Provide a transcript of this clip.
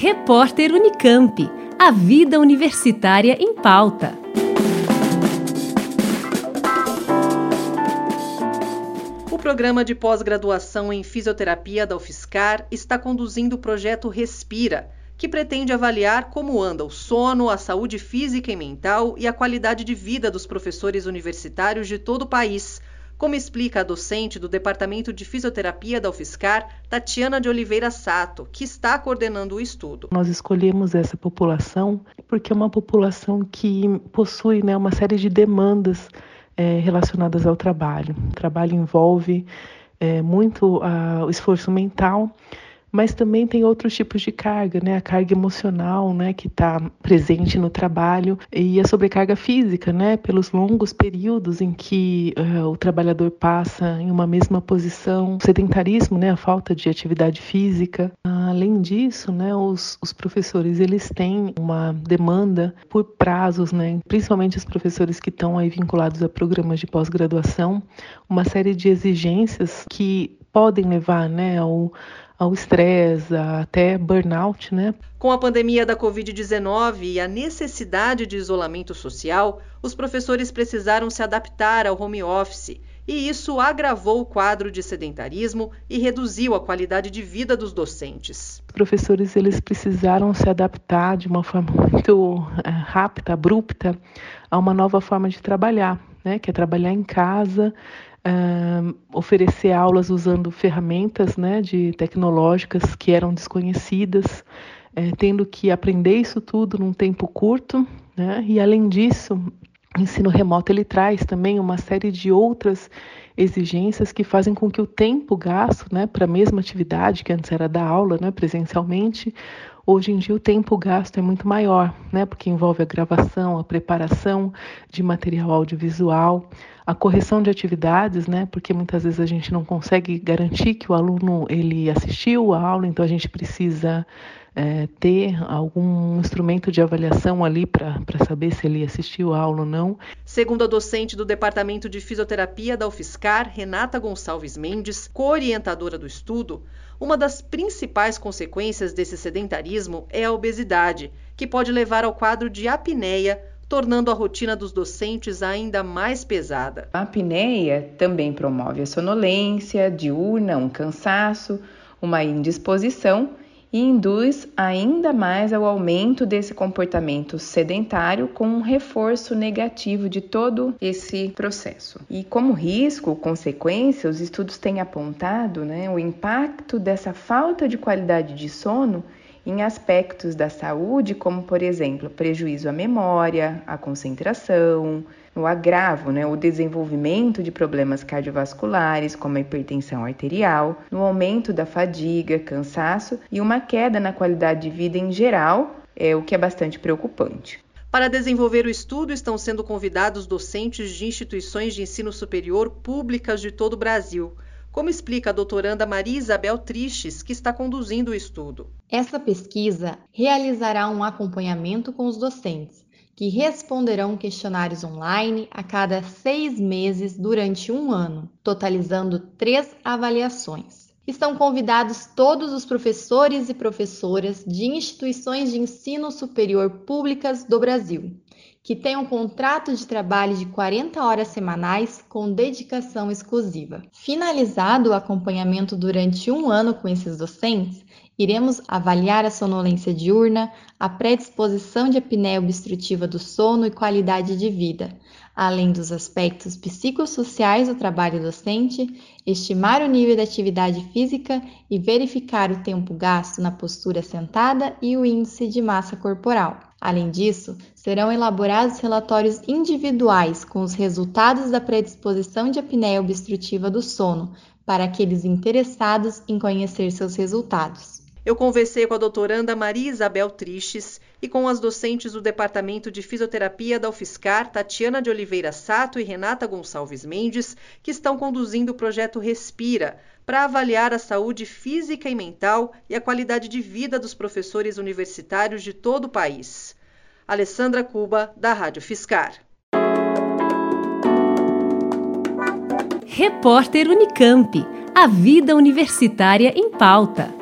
Repórter Unicamp. A vida universitária em pauta. O programa de pós-graduação em fisioterapia da UFSCar está conduzindo o projeto Respira, que pretende avaliar como anda o sono, a saúde física e mental e a qualidade de vida dos professores universitários de todo o país como explica a docente do Departamento de Fisioterapia da UFSCar, Tatiana de Oliveira Sato, que está coordenando o estudo. Nós escolhemos essa população porque é uma população que possui né, uma série de demandas é, relacionadas ao trabalho. O trabalho envolve é, muito a, o esforço mental mas também tem outros tipos de carga, né? A carga emocional, né, que está presente no trabalho. E a sobrecarga física, né, pelos longos períodos em que uh, o trabalhador passa em uma mesma posição, o sedentarismo, né, a falta de atividade física. Além disso, né, os, os professores eles têm uma demanda por prazos, né, principalmente os professores que estão aí vinculados a programas de pós-graduação, uma série de exigências que podem levar, né, ao ao estresse, até burnout, né? Com a pandemia da Covid-19 e a necessidade de isolamento social, os professores precisaram se adaptar ao home office. E isso agravou o quadro de sedentarismo e reduziu a qualidade de vida dos docentes. Os professores eles precisaram se adaptar de uma forma muito é, rápida, abrupta, a uma nova forma de trabalhar, né? que é trabalhar em casa, uh, oferecer aulas usando ferramentas né, de tecnológicas que eram desconhecidas, uh, tendo que aprender isso tudo num tempo curto, né, e além disso, o ensino remoto ele traz também uma série de outras exigências que fazem com que o tempo gasto né, para a mesma atividade, que antes era da aula né, presencialmente, Hoje em dia o tempo gasto é muito maior, né? Porque envolve a gravação, a preparação de material audiovisual, a correção de atividades, né? Porque muitas vezes a gente não consegue garantir que o aluno ele assistiu a aula, então a gente precisa é, ter algum instrumento de avaliação ali para saber se ele assistiu a aula ou não. Segundo a docente do Departamento de Fisioterapia da UFSCar, Renata Gonçalves Mendes, co-orientadora do estudo, uma das principais consequências desse sedentarismo é a obesidade, que pode levar ao quadro de apneia, tornando a rotina dos docentes ainda mais pesada. A apneia também promove a sonolência diurna, um cansaço, uma indisposição e induz ainda mais ao aumento desse comportamento sedentário com um reforço negativo de todo esse processo. E como risco, consequência, os estudos têm apontado né, o impacto dessa falta de qualidade de sono em aspectos da saúde, como por exemplo, prejuízo à memória, à concentração, o agravo, né, o desenvolvimento de problemas cardiovasculares, como a hipertensão arterial, no aumento da fadiga, cansaço e uma queda na qualidade de vida em geral, é o que é bastante preocupante. Para desenvolver o estudo, estão sendo convidados docentes de instituições de ensino superior públicas de todo o Brasil como explica a doutoranda Maria Isabel Triches, que está conduzindo o estudo. Essa pesquisa realizará um acompanhamento com os docentes, que responderão questionários online a cada seis meses durante um ano, totalizando três avaliações. Estão convidados todos os professores e professoras de instituições de ensino superior públicas do Brasil, que tenham contrato de trabalho de 40 horas semanais com dedicação exclusiva. Finalizado o acompanhamento durante um ano com esses docentes, iremos avaliar a sonolência diurna, a predisposição de apneia obstrutiva do sono e qualidade de vida, além dos aspectos psicossociais do trabalho docente, estimar o nível de atividade física e verificar o tempo gasto na postura sentada e o índice de massa corporal. Além disso, serão elaborados relatórios individuais com os resultados da predisposição de apneia obstrutiva do sono para aqueles interessados em conhecer seus resultados. Eu conversei com a doutoranda Maria Isabel Triches e com as docentes do Departamento de Fisioterapia da UFSCar, Tatiana de Oliveira Sato e Renata Gonçalves Mendes, que estão conduzindo o projeto Respira, para avaliar a saúde física e mental e a qualidade de vida dos professores universitários de todo o país. Alessandra Cuba, da Rádio Fiscar. Repórter Unicamp. A vida universitária em pauta.